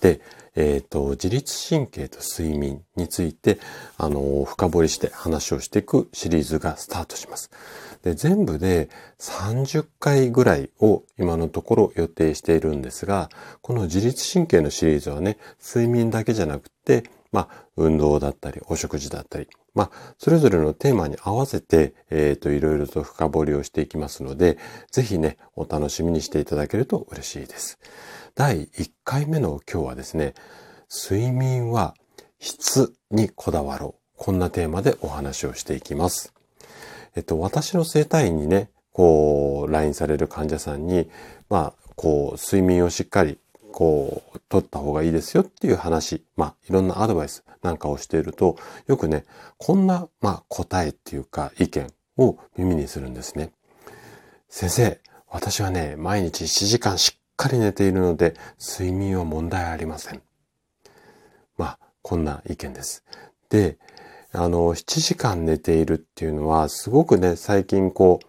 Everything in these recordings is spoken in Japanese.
で、えっ、ー、と、自律神経と睡眠について、あの、深掘りして話をしていくシリーズがスタートします。で、全部で30回ぐらいを今のところ予定しているんですが、この自律神経のシリーズはね、睡眠だけじゃなくて、まあ、運動だったり、お食事だったり、まあ、それぞれのテーマに合わせて、えっ、ー、と、いろいろと深掘りをしていきますので、ぜひね、お楽しみにしていただけると嬉しいです。第1回目の今日はですね、睡眠は質にこだわろう。こんなテーマでお話をしていきます。えっと、私の生体院にね、こう、来院される患者さんに、まあ、こう、睡眠をしっかり、こう、取った方がいいですよっていう話、まあ、いろんなアドバイスなんかをしていると、よくね、こんな、まあ、答えっていうか、意見を耳にするんですね。先生、私はね、毎日7時間しっかり寝ているので、睡眠は問題ありません。まあ、こんな意見です。で、あの、7時間寝ているっていうのは、すごくね、最近こ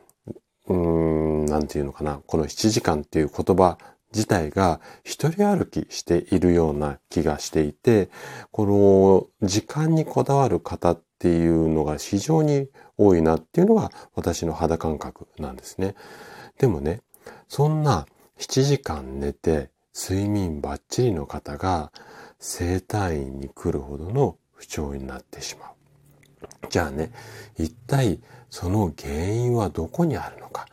う、うーん、なんていうのかな、この7時間っていう言葉自体が一人歩きしているような気がしていて、この時間にこだわる方っていうのが非常に多いなっていうのが私の肌感覚なんですね。でもね、そんな7時間寝て睡眠バッチリの方が生体院に来るほどの不調になってしまう。じゃあね、一体その原因はどこにあるのか。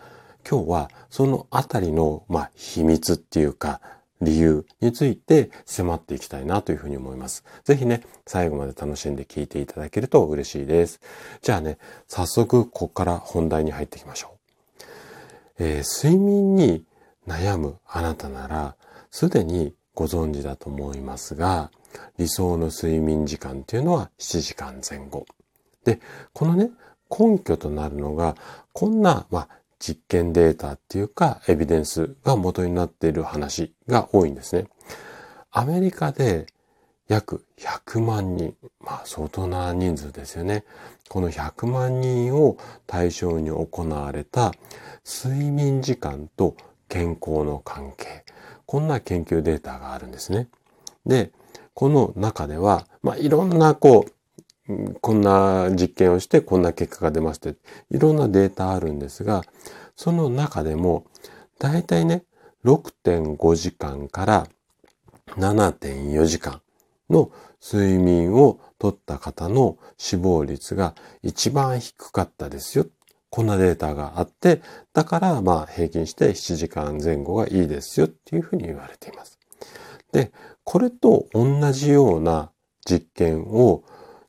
今日はそのあたりの、まあ、秘密っていうか理由について迫っていきたいなというふうに思います。ぜひね、最後まで楽しんで聞いていただけると嬉しいです。じゃあね、早速ここから本題に入っていきましょう。えー、睡眠に悩むあなたなら、すでにご存知だと思いますが、理想の睡眠時間っていうのは7時間前後。で、このね、根拠となるのが、こんな、まあ、実験データっていうか、エビデンスが元になっている話が多いんですね。アメリカで約100万人、まあ相当な人数ですよね。この100万人を対象に行われた睡眠時間と健康の関係。こんな研究データがあるんですね。で、この中では、まあ、いろんなこう、こんな実験をしてこんな結果が出まして、いろんなデータあるんですが、その中でも、だいたいね、6.5時間から7.4時間の睡眠をとった方の死亡率が一番低かったですよこんなデータがあって、だからまあ平均して7時間前後がいいですよっていうふうに言われています。で、これと同じような実験を、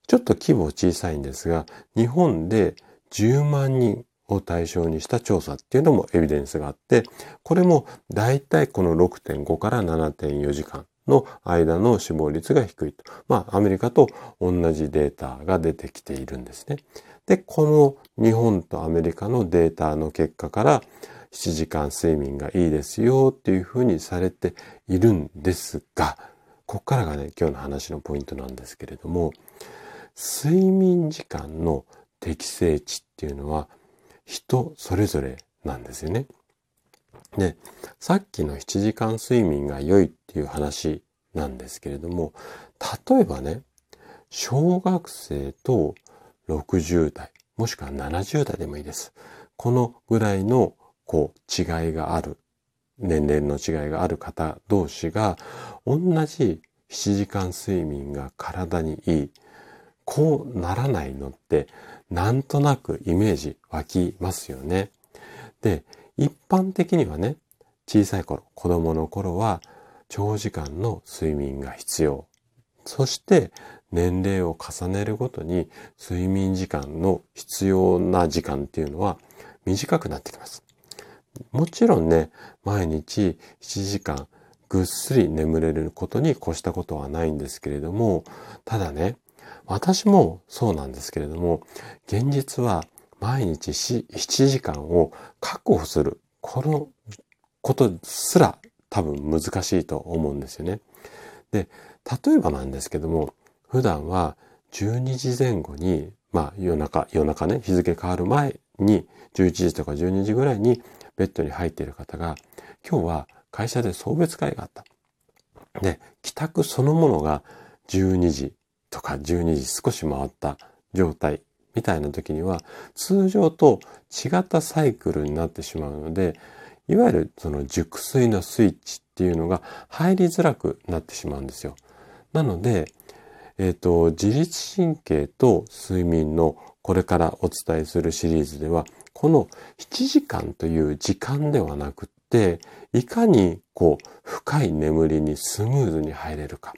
ちょっと規模小さいんですが、日本で10万人を対象にした調査っていうのもエビデンスがあって、これも大体この6.5から7.4時間の間の死亡率が低いと。まあ、アメリカと同じデータが出てきているんですね。で、この日本とアメリカのデータの結果から7時間睡眠がいいですよっていうふうにされているんですが、ここからがね、今日の話のポイントなんですけれども、睡眠時間の適正値っていうのは人それぞれなんですよね。で、さっきの7時間睡眠が良いっていう話なんですけれども、例えばね、小学生と60代、もしくは70代でもいいです。このぐらいの、こう、違いがある、年齢の違いがある方同士が、同じ7時間睡眠が体にいい、こうならないのって、なんとなくイメージ湧きますよね。で、一般的にはね、小さい頃、子供の頃は、長時間の睡眠が必要。そして年齢を重ねるごとに睡眠時間の必要な時間っていうのは短くなってきます。もちろんね、毎日7時間ぐっすり眠れることに越したことはないんですけれども、ただね、私もそうなんですけれども、現実は毎日7時間を確保する。このことすら多分難しいと思うんですよね。で、例えばなんですけども、普段は12時前後に、まあ夜中、夜中ね、日付変わる前に、11時とか12時ぐらいにベッドに入っている方が、今日は会社で送別会があった。で、帰宅そのものが12時とか12時少し回った状態みたいな時には、通常と違ったサイクルになってしまうので、いわゆるその熟睡のスイッチっていうのが入りづらくなってしまうんですよ。なので、え、ー、と、自律神経と睡眠のこれからお伝えするシリーズでは、この7時間という時間ではなくって、いかにこう深い眠りにスムーズに入れるか。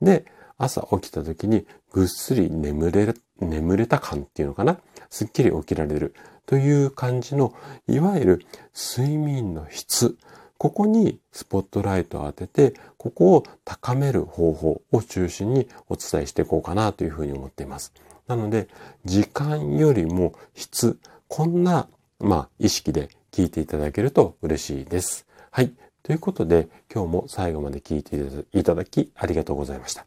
で、朝起きた時にぐっすり眠れ、眠れた感っていうのかな？すっきり起きられるという感じの、いわゆる睡眠の質。ここにスポットライトを当てて、ここを高める方法を中心にお伝えしていこうかなというふうに思っています。なので、時間よりも質、こんな、まあ、意識で聞いていただけると嬉しいです。はい。ということで、今日も最後まで聞いていただきありがとうございました。